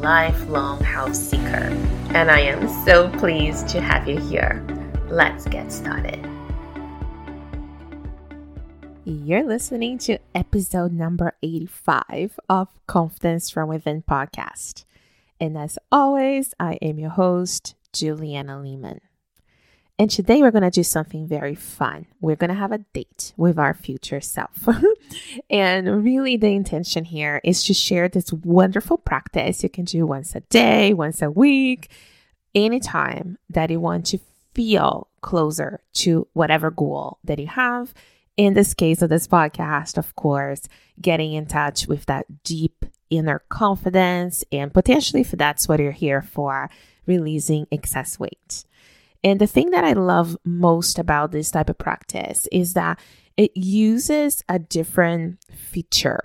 lifelong house seeker. And I am so pleased to have you here. Let's get started. You're listening to episode number 85 of Confidence from Within podcast. And as always, I am your host, Juliana Lehman. And today we're going to do something very fun. We're going to have a date with our future self. and really, the intention here is to share this wonderful practice you can do once a day, once a week, anytime that you want to feel closer to whatever goal that you have. In this case of this podcast, of course, getting in touch with that deep inner confidence and potentially, if that's what you're here for, releasing excess weight. And the thing that I love most about this type of practice is that it uses a different feature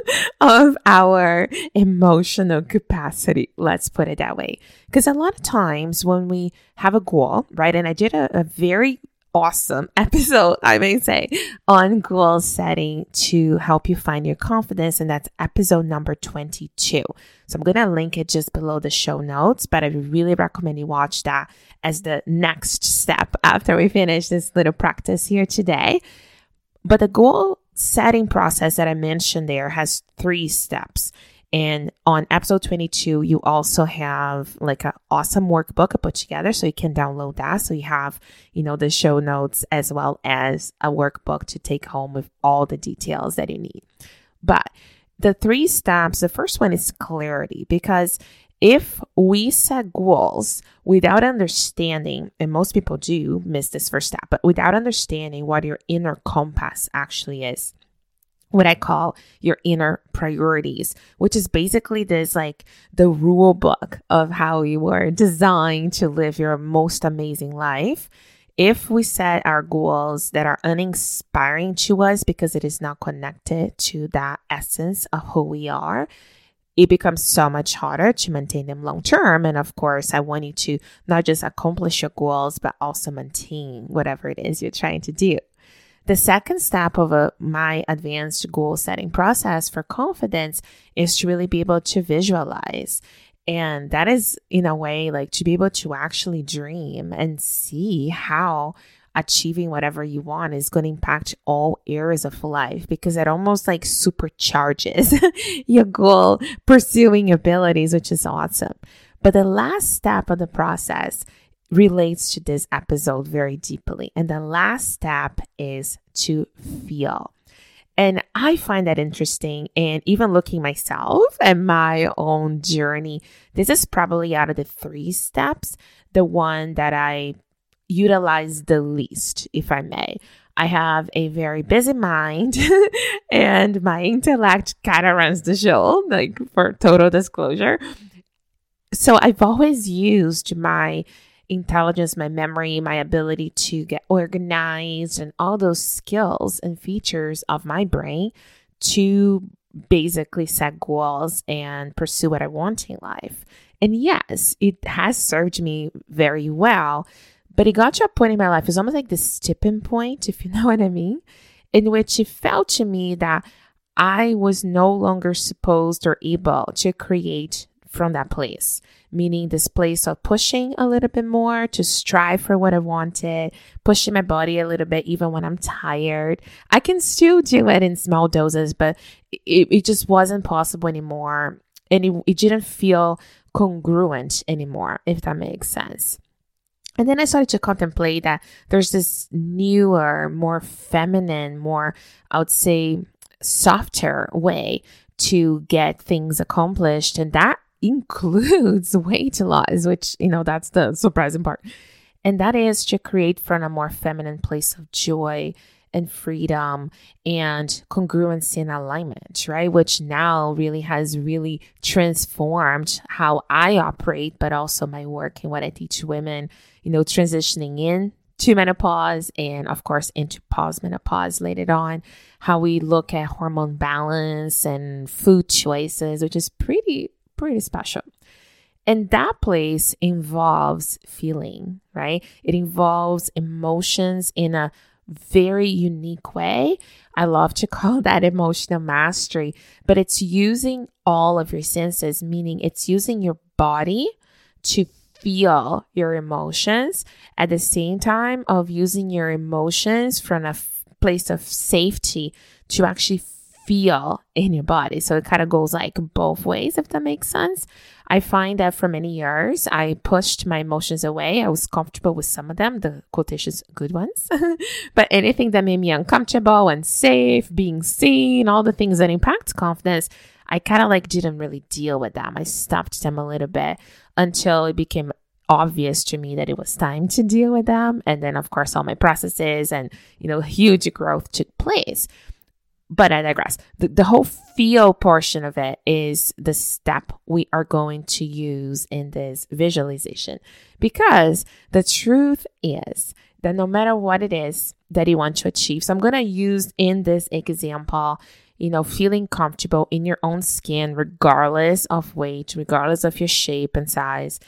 of our emotional capacity. Let's put it that way. Because a lot of times when we have a goal, right? And I did a, a very awesome episode, I may say, on goal setting to help you find your confidence. And that's episode number 22. So I'm going to link it just below the show notes, but I really recommend you watch that as the next step after we finish this little practice here today. But the goal setting process that I mentioned there has three steps. And on episode 22, you also have like an awesome workbook I put together so you can download that. So you have, you know, the show notes as well as a workbook to take home with all the details that you need. But the three steps, the first one is clarity because if we set goals without understanding, and most people do miss this first step, but without understanding what your inner compass actually is, what I call your inner priorities, which is basically this like the rule book of how you were designed to live your most amazing life. If we set our goals that are uninspiring to us because it is not connected to that essence of who we are, it becomes so much harder to maintain them long term. And of course, I want you to not just accomplish your goals, but also maintain whatever it is you're trying to do. The second step of a, my advanced goal setting process for confidence is to really be able to visualize. And that is, in a way, like to be able to actually dream and see how achieving whatever you want is going to impact all areas of life because it almost like supercharges your goal pursuing abilities, which is awesome. But the last step of the process relates to this episode very deeply. And the last step is to feel. And I find that interesting. And even looking myself at my own journey, this is probably out of the three steps, the one that I utilize the least, if I may. I have a very busy mind and my intellect kind of runs the show, like for total disclosure. So I've always used my intelligence, my memory, my ability to get organized, and all those skills and features of my brain to basically set goals and pursue what I want in life. And yes, it has served me very well. But it got to a point in my life, it's almost like this tipping point, if you know what I mean, in which it felt to me that I was no longer supposed or able to create from that place, meaning this place of pushing a little bit more to strive for what I wanted, pushing my body a little bit, even when I'm tired. I can still do it in small doses, but it, it just wasn't possible anymore. And it, it didn't feel congruent anymore, if that makes sense. And then I started to contemplate that there's this newer, more feminine, more, I would say, softer way to get things accomplished. And that includes weight loss, which, you know, that's the surprising part. And that is to create from a more feminine place of joy and freedom and congruency and alignment, right? Which now really has really transformed how I operate, but also my work and what I teach women, you know, transitioning in to menopause and of course into pause postmenopause later on how we look at hormone balance and food choices which is pretty pretty special. And that place involves feeling right? It involves emotions in a very unique way. I love to call that emotional mastery but it's using all of your senses meaning it's using your body to feel your emotions at the same time of using your emotions from a f- place of safety to actually feel in your body. So it kind of goes like both ways, if that makes sense. I find that for many years, I pushed my emotions away. I was comfortable with some of them, the quotations, good ones. but anything that made me uncomfortable, unsafe, being seen, all the things that impact confidence, I kind of like didn't really deal with them. I stopped them a little bit until it became obvious to me that it was time to deal with them. And then, of course, all my processes and, you know, huge growth took place. But I digress. The, the whole feel portion of it is the step we are going to use in this visualization. Because the truth is that no matter what it is that you want to achieve, so I'm going to use in this example you know, feeling comfortable in your own skin, regardless of weight, regardless of your shape and size,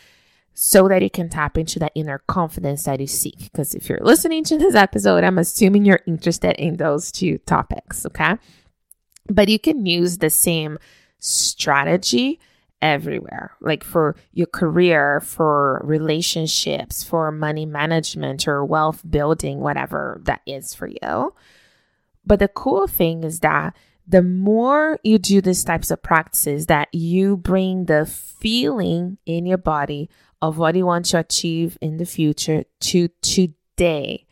so that you can tap into that inner confidence that you seek. Because if you're listening to this episode, I'm assuming you're interested in those two topics, okay? But you can use the same strategy everywhere, like for your career, for relationships, for money management or wealth building, whatever that is for you. But the cool thing is that the more you do these types of practices that you bring the feeling in your body of what you want to achieve in the future to today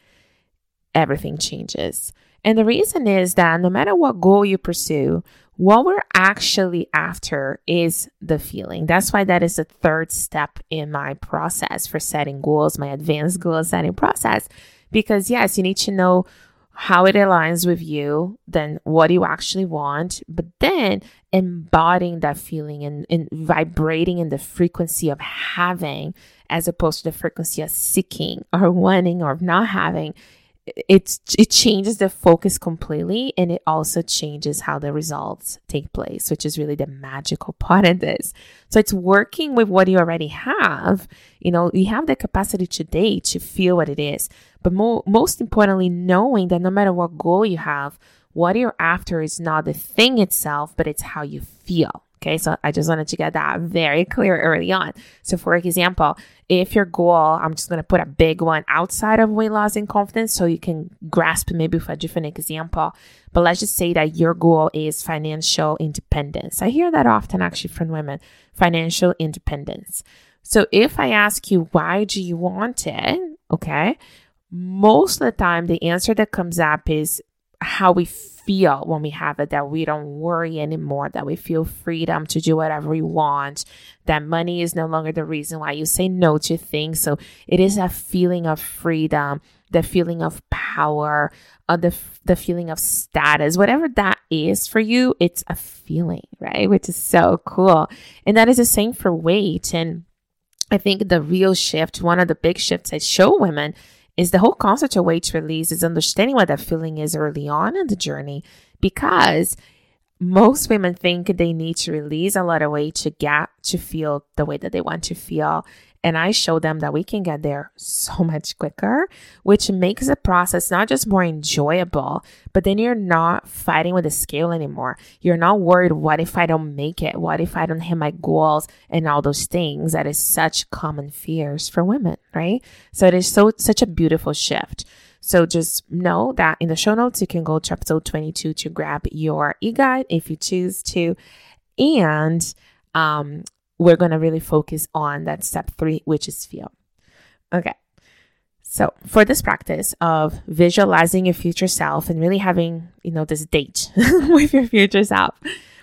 everything changes. And the reason is that no matter what goal you pursue what we're actually after is the feeling. That's why that is the third step in my process for setting goals my advanced goal setting process. Because yes you need to know how it aligns with you, then what you actually want, but then embodying that feeling and, and vibrating in the frequency of having as opposed to the frequency of seeking or wanting or not having it's it changes the focus completely and it also changes how the results take place which is really the magical part of this. So it's working with what you already have. You know you have the capacity today to feel what it is but mo- most importantly knowing that no matter what goal you have what you're after is not the thing itself but it's how you feel Okay, so I just wanted to get that very clear early on. So, for example, if your goal, I'm just going to put a big one outside of weight loss and confidence so you can grasp maybe for a different example. But let's just say that your goal is financial independence. I hear that often actually from women financial independence. So, if I ask you, why do you want it? Okay, most of the time, the answer that comes up is how we feel when we have it that we don't worry anymore, that we feel freedom to do whatever we want, that money is no longer the reason why you say no to things. So it is a feeling of freedom, the feeling of power, uh, the, the feeling of status, whatever that is for you, it's a feeling, right? Which is so cool. And that is the same for weight. And I think the real shift, one of the big shifts I show women is the whole concept of weight release is understanding what that feeling is early on in the journey because most women think they need to release a lot of weight to get to feel the way that they want to feel. And I show them that we can get there so much quicker, which makes the process not just more enjoyable, but then you're not fighting with the scale anymore. You're not worried, what if I don't make it? What if I don't hit my goals and all those things? That is such common fears for women, right? So it is so such a beautiful shift. So just know that in the show notes, you can go to episode 22 to grab your e-guide if you choose to. And um, we're going to really focus on that step three, which is feel. Okay. So for this practice of visualizing your future self and really having, you know, this date with your future self,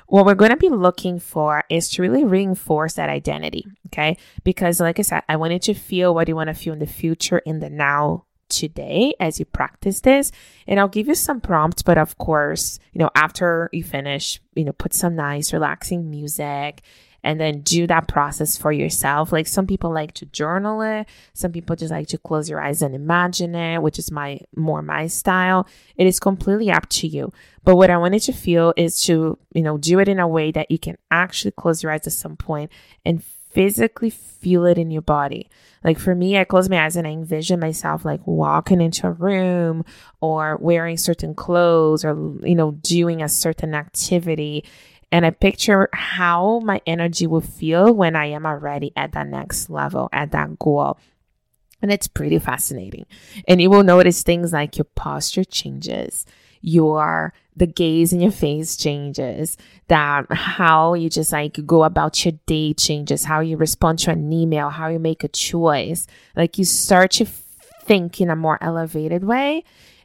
what we're going to be looking for is to really reinforce that identity. Okay. Because like I said, I wanted to feel what you want to feel in the future, in the now, today as you practice this. And I'll give you some prompts, but of course, you know, after you finish, you know, put some nice, relaxing music and then do that process for yourself. Like some people like to journal it, some people just like to close your eyes and imagine it, which is my more my style. It is completely up to you. But what I wanted to feel is to, you know, do it in a way that you can actually close your eyes at some point and physically feel it in your body. Like for me, I close my eyes and I envision myself like walking into a room or wearing certain clothes or, you know, doing a certain activity. And I picture how my energy will feel when I am already at that next level, at that goal. And it's pretty fascinating. And you will notice things like your posture changes, your the gaze in your face changes, that how you just like go about your day changes, how you respond to an email, how you make a choice. Like you start to think in a more elevated way.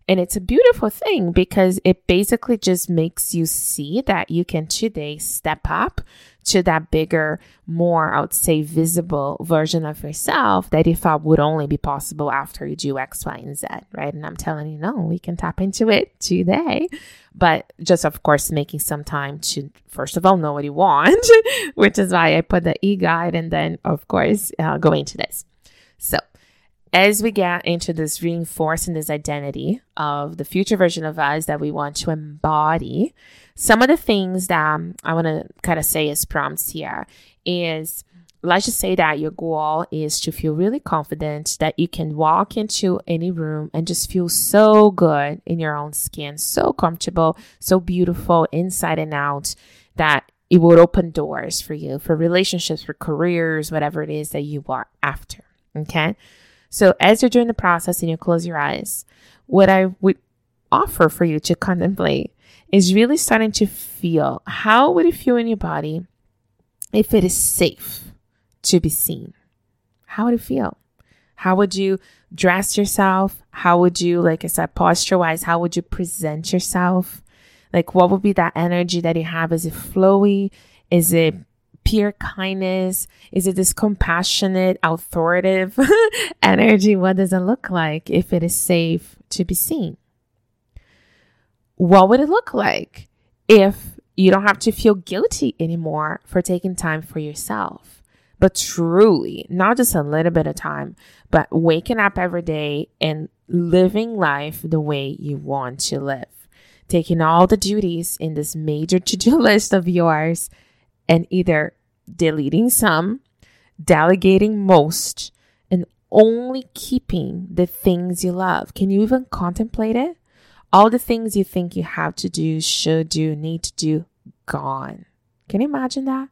And it's a beautiful thing because it basically just makes you see that you can today step up to that bigger, more, I would say, visible version of yourself that you thought would only be possible after you do X, Y, and Z, right? And I'm telling you, no, we can tap into it today. But just, of course, making some time to, first of all, know what you want, which is why I put the e guide and then, of course, uh, into this. So, as we get into this reinforcing this identity of the future version of us that we want to embody, some of the things that I want to kind of say as prompts here is let's just say that your goal is to feel really confident that you can walk into any room and just feel so good in your own skin, so comfortable, so beautiful inside and out that it would open doors for you, for relationships, for careers, whatever it is that you are after. Okay. So as you're doing the process and you close your eyes, what I would offer for you to contemplate is really starting to feel how would it feel in your body if it is safe to be seen? How would it feel? How would you dress yourself? How would you, like I said, posture wise, how would you present yourself? Like, what would be that energy that you have? Is it flowy? Is it pure kindness? Is it this compassionate, authoritative energy? What does it look like if it is safe to be seen? What would it look like if you don't have to feel guilty anymore for taking time for yourself? But truly, not just a little bit of time, but waking up every day and living life the way you want to live. Taking all the duties in this major to do list of yours and either deleting some, delegating most, and only keeping the things you love. Can you even contemplate it? All the things you think you have to do, should do, need to do, gone. Can you imagine that?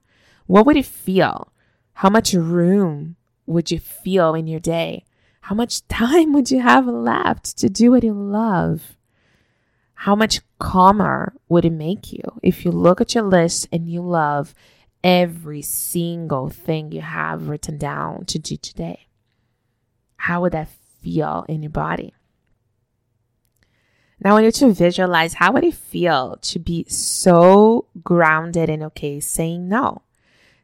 What would it feel? How much room would you feel in your day? How much time would you have left to do what you love? How much calmer would it make you if you look at your list and you love every single thing you have written down to do today? How would that feel in your body? Now, I want you to visualize how would it feel to be so grounded and okay saying no.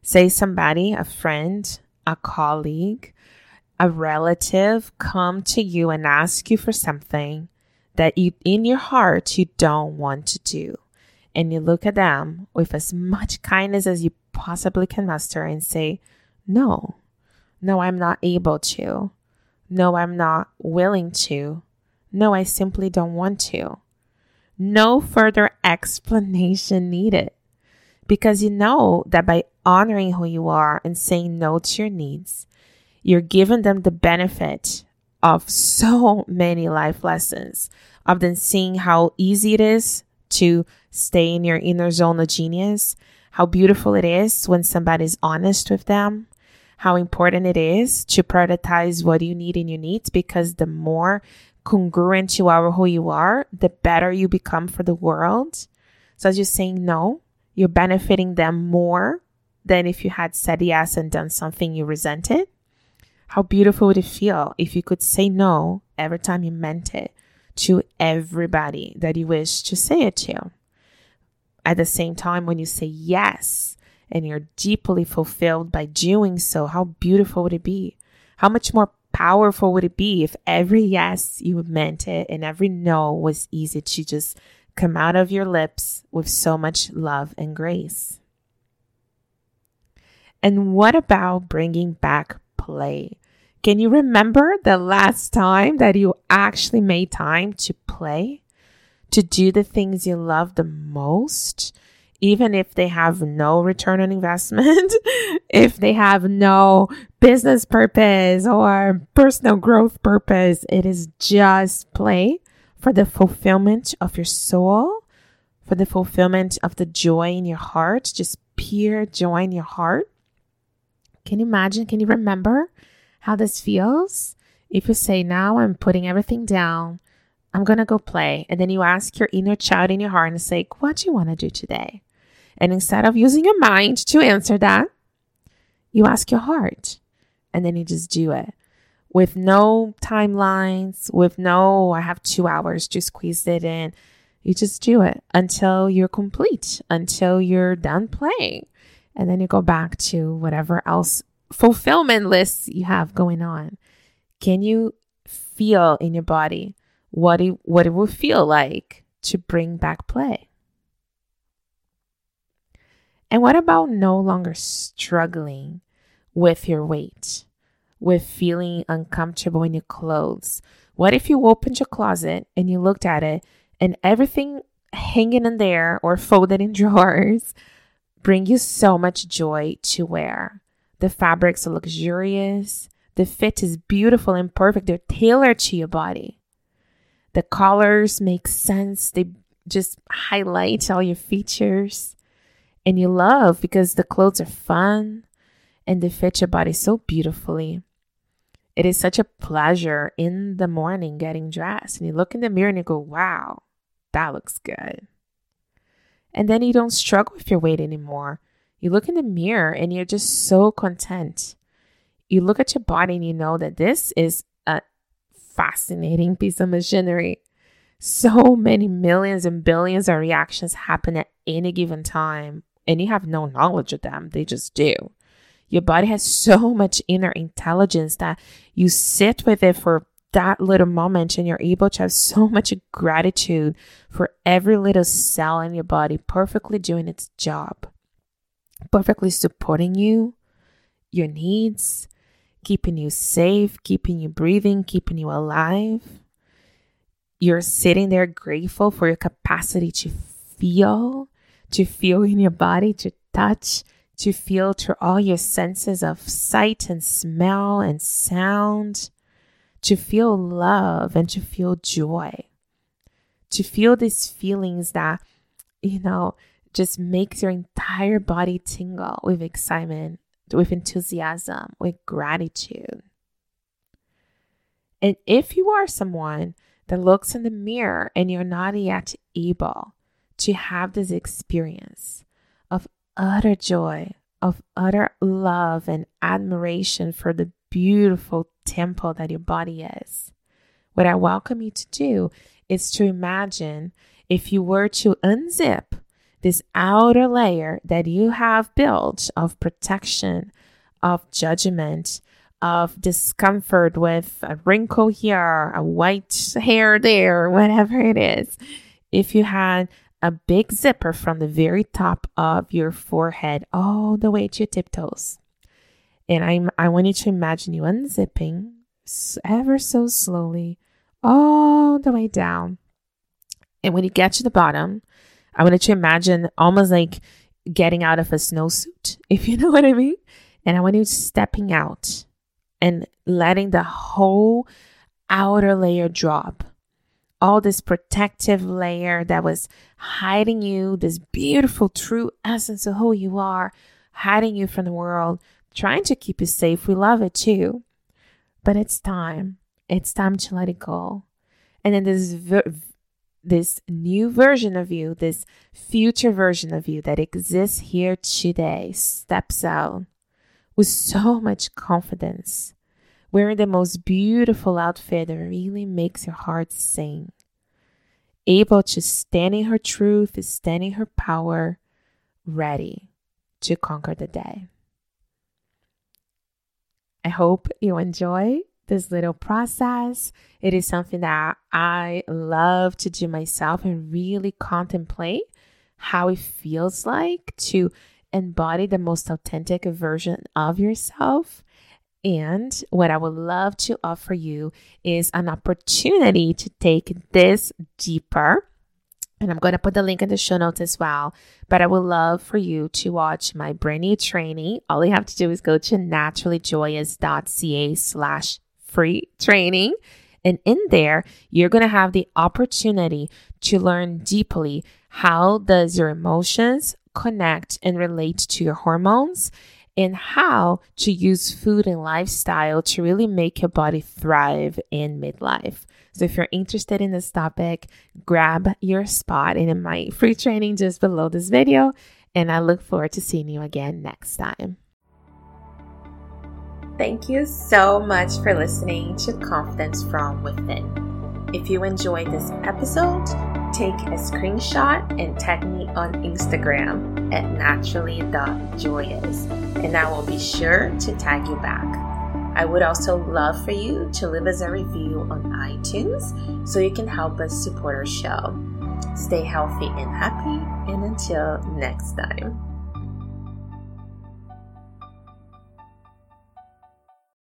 Say somebody, a friend, a colleague, a relative come to you and ask you for something that you in your heart you don't want to do. And you look at them with as much kindness as you possibly can muster and say, No, no, I'm not able to. No, I'm not willing to. No, I simply don't want to. No further explanation needed. Because you know that by honoring who you are and saying no to your needs, you're giving them the benefit of so many life lessons, of them seeing how easy it is to stay in your inner zone of genius, how beautiful it is when somebody's honest with them, how important it is to prioritize what you need in your needs because the more congruent you are with who you are, the better you become for the world. So as you're saying no, you're benefiting them more than if you had said yes and done something you resented. How beautiful would it feel if you could say no every time you meant it to everybody that you wish to say it to? At the same time, when you say yes and you're deeply fulfilled by doing so, how beautiful would it be? How much more powerful would it be if every yes you meant it and every no was easy to just come out of your lips with so much love and grace? And what about bringing back play? Can you remember the last time that you actually made time to play? To do the things you love the most? Even if they have no return on investment, if they have no business purpose or personal growth purpose, it is just play for the fulfillment of your soul, for the fulfillment of the joy in your heart, just pure joy in your heart. Can you imagine? Can you remember how this feels? If you say, Now I'm putting everything down, I'm going to go play. And then you ask your inner child in your heart and say, What do you want to do today? And instead of using your mind to answer that, you ask your heart and then you just do it with no timelines, with no, I have two hours to squeeze it in. You just do it until you're complete, until you're done playing. And then you go back to whatever else fulfillment lists you have going on. Can you feel in your body what it, what it will feel like to bring back play? And what about no longer struggling with your weight, with feeling uncomfortable in your clothes? What if you opened your closet and you looked at it and everything hanging in there or folded in drawers bring you so much joy to wear? The fabrics are luxurious. The fit is beautiful and perfect. They're tailored to your body. The colors make sense. They just highlight all your features. And you love because the clothes are fun and they fit your body so beautifully. It is such a pleasure in the morning getting dressed and you look in the mirror and you go, wow, that looks good. And then you don't struggle with your weight anymore. You look in the mirror and you're just so content. You look at your body and you know that this is fascinating piece of machinery. So many millions and billions of reactions happen at any given time, and you have no knowledge of them. They just do. Your body has so much inner intelligence that you sit with it for that little moment and you're able to have so much gratitude for every little cell in your body perfectly doing its job perfectly supporting you, your needs, keeping you safe, keeping you breathing, keeping you alive. You're sitting there grateful for your capacity to feel, to feel in your body, to touch, to feel through all your senses of sight and smell and sound, to feel love and to feel joy, to feel these feelings that, you know, just makes your entire body tingle with excitement, with enthusiasm, with gratitude. And if you are someone that looks in the mirror and you're not yet able to have this experience of utter joy, of utter love and admiration for the beautiful temple that your body is, what I welcome you to do is to imagine if you were to unzip this outer layer that you have built of protection, of judgment, of discomfort with a wrinkle here, a white hair there, whatever it is. If you had a big zipper from the very top of your forehead all the way to your tiptoes. And I'm, I want you to imagine you unzipping ever so slowly all the way down. And when you get to the bottom, I wanted to imagine almost like getting out of a snowsuit, if you know what I mean. And I want you stepping out and letting the whole outer layer drop. All this protective layer that was hiding you, this beautiful, true essence of who you are, hiding you from the world, trying to keep you safe. We love it too. But it's time. It's time to let it go. And then this this new version of you, this future version of you that exists here today, steps out with so much confidence, wearing the most beautiful outfit that really makes your heart sing, able to stand in her truth, stand in her power, ready to conquer the day. I hope you enjoy this little process. It is something that I love to do myself and really contemplate how it feels like to embody the most authentic version of yourself. And what I would love to offer you is an opportunity to take this deeper. And I'm going to put the link in the show notes as well. But I would love for you to watch my brand new training. All you have to do is go to naturallyjoyous.ca slash free training. And in there, you're going to have the opportunity to learn deeply how does your emotions connect and relate to your hormones and how to use food and lifestyle to really make your body thrive in midlife. So if you're interested in this topic, grab your spot in my free training just below this video. And I look forward to seeing you again next time. Thank you so much for listening to Confidence from Within. If you enjoyed this episode, take a screenshot and tag me on Instagram at naturally.joyous, and I will be sure to tag you back. I would also love for you to leave us a review on iTunes so you can help us support our show. Stay healthy and happy, and until next time.